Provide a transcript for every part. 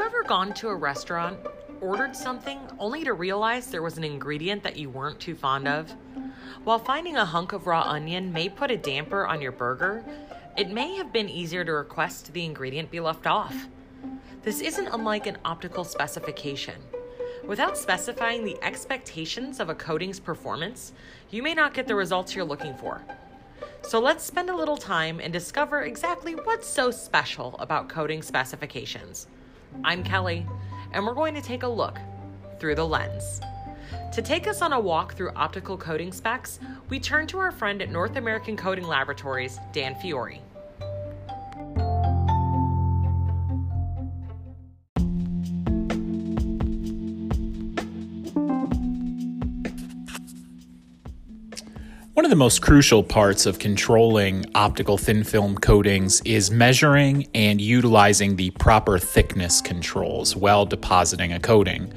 you ever gone to a restaurant, ordered something, only to realize there was an ingredient that you weren't too fond of? While finding a hunk of raw onion may put a damper on your burger, it may have been easier to request the ingredient be left off. This isn't unlike an optical specification. Without specifying the expectations of a coating's performance, you may not get the results you're looking for. So let's spend a little time and discover exactly what's so special about coating specifications. I'm Kelly, and we're going to take a look through the lens. To take us on a walk through optical coating specs, we turn to our friend at North American Coating Laboratories, Dan Fiore. One of the most crucial parts of controlling optical thin film coatings is measuring and utilizing the proper thickness controls while depositing a coating.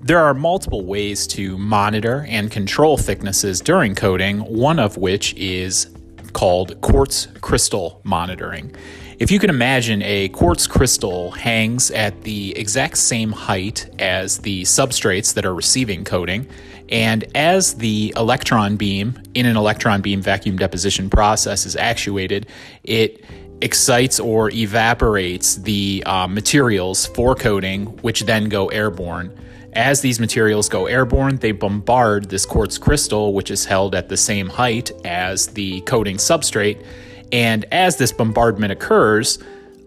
There are multiple ways to monitor and control thicknesses during coating, one of which is called quartz crystal monitoring. If you can imagine, a quartz crystal hangs at the exact same height as the substrates that are receiving coating and as the electron beam in an electron beam vacuum deposition process is actuated, it excites or evaporates the uh, materials for coating, which then go airborne. As these materials go airborne, they bombard this quartz crystal, which is held at the same height as the coating substrate. And as this bombardment occurs,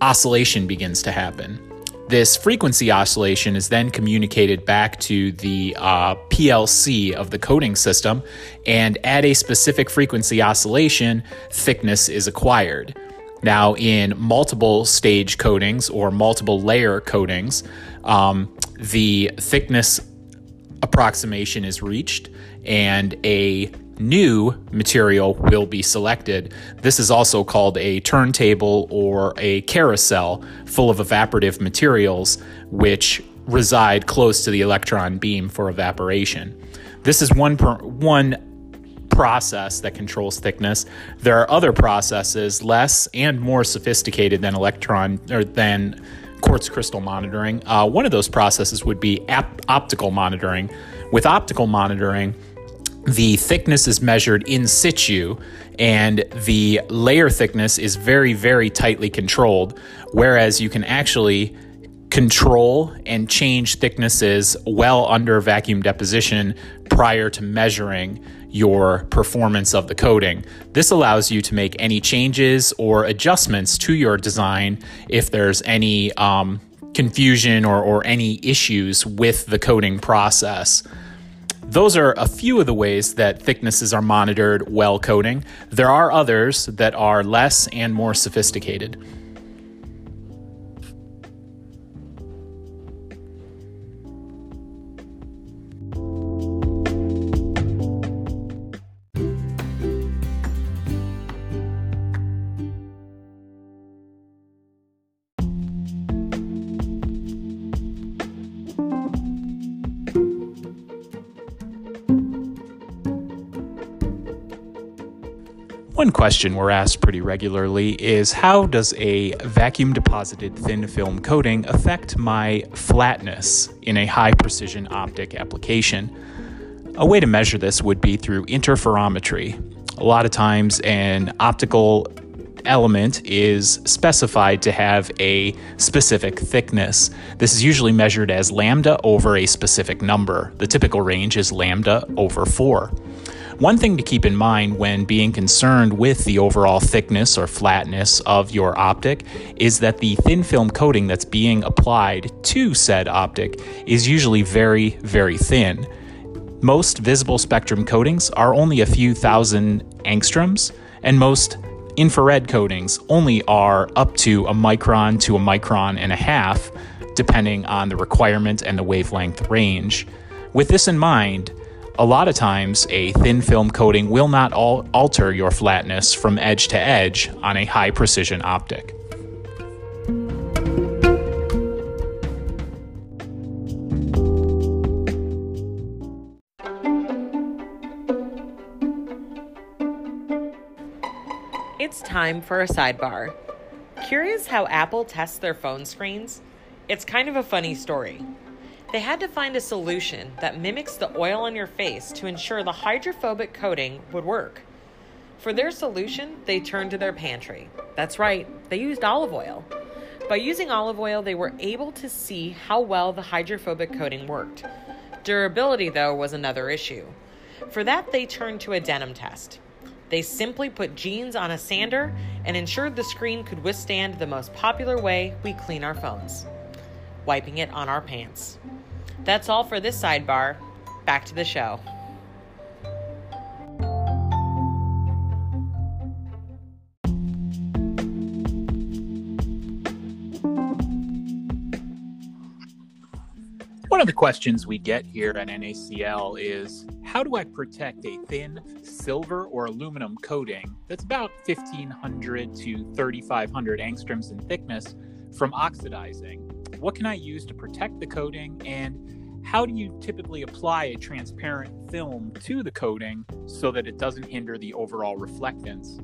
oscillation begins to happen. This frequency oscillation is then communicated back to the uh, PLC of the coating system, and at a specific frequency oscillation, thickness is acquired. Now, in multiple stage coatings or multiple layer coatings, um, the thickness approximation is reached, and a new material will be selected. This is also called a turntable or a carousel full of evaporative materials which reside close to the electron beam for evaporation. This is one per, one process that controls thickness. There are other processes less and more sophisticated than electron or than quartz crystal monitoring. Uh, one of those processes would be ap- optical monitoring. With optical monitoring, the thickness is measured in situ and the layer thickness is very, very tightly controlled, whereas you can actually control and change thicknesses well under vacuum deposition prior to measuring your performance of the coating. This allows you to make any changes or adjustments to your design if there's any um, confusion or, or any issues with the coating process. Those are a few of the ways that thicknesses are monitored while coating. There are others that are less and more sophisticated. One question we're asked pretty regularly is how does a vacuum deposited thin film coating affect my flatness in a high precision optic application? A way to measure this would be through interferometry. A lot of times, an optical element is specified to have a specific thickness. This is usually measured as lambda over a specific number. The typical range is lambda over 4. One thing to keep in mind when being concerned with the overall thickness or flatness of your optic is that the thin film coating that's being applied to said optic is usually very, very thin. Most visible spectrum coatings are only a few thousand angstroms, and most infrared coatings only are up to a micron to a micron and a half, depending on the requirement and the wavelength range. With this in mind, a lot of times, a thin film coating will not al- alter your flatness from edge to edge on a high precision optic. It's time for a sidebar. Curious how Apple tests their phone screens? It's kind of a funny story. They had to find a solution that mimics the oil on your face to ensure the hydrophobic coating would work. For their solution, they turned to their pantry. That's right, they used olive oil. By using olive oil, they were able to see how well the hydrophobic coating worked. Durability, though, was another issue. For that, they turned to a denim test. They simply put jeans on a sander and ensured the screen could withstand the most popular way we clean our phones wiping it on our pants. That's all for this sidebar. Back to the show. One of the questions we get here at NACL is how do I protect a thin silver or aluminum coating that's about 1500 to 3500 angstroms in thickness from oxidizing? What can I use to protect the coating and how do you typically apply a transparent film to the coating so that it doesn't hinder the overall reflectance?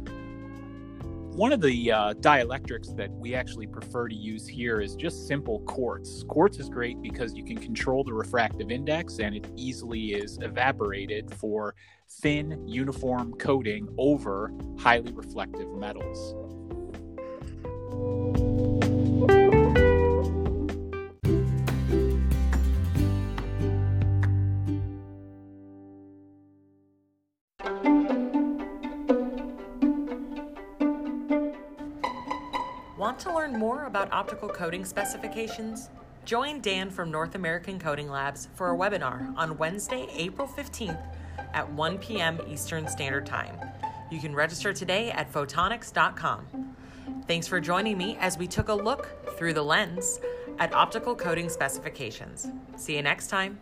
One of the uh, dielectrics that we actually prefer to use here is just simple quartz. Quartz is great because you can control the refractive index and it easily is evaporated for thin, uniform coating over highly reflective metals. Want to learn more about optical coating specifications? Join Dan from North American Coating Labs for a webinar on Wednesday, April 15th at 1 p.m. Eastern Standard Time. You can register today at photonics.com. Thanks for joining me as we took a look through the lens at optical coating specifications. See you next time.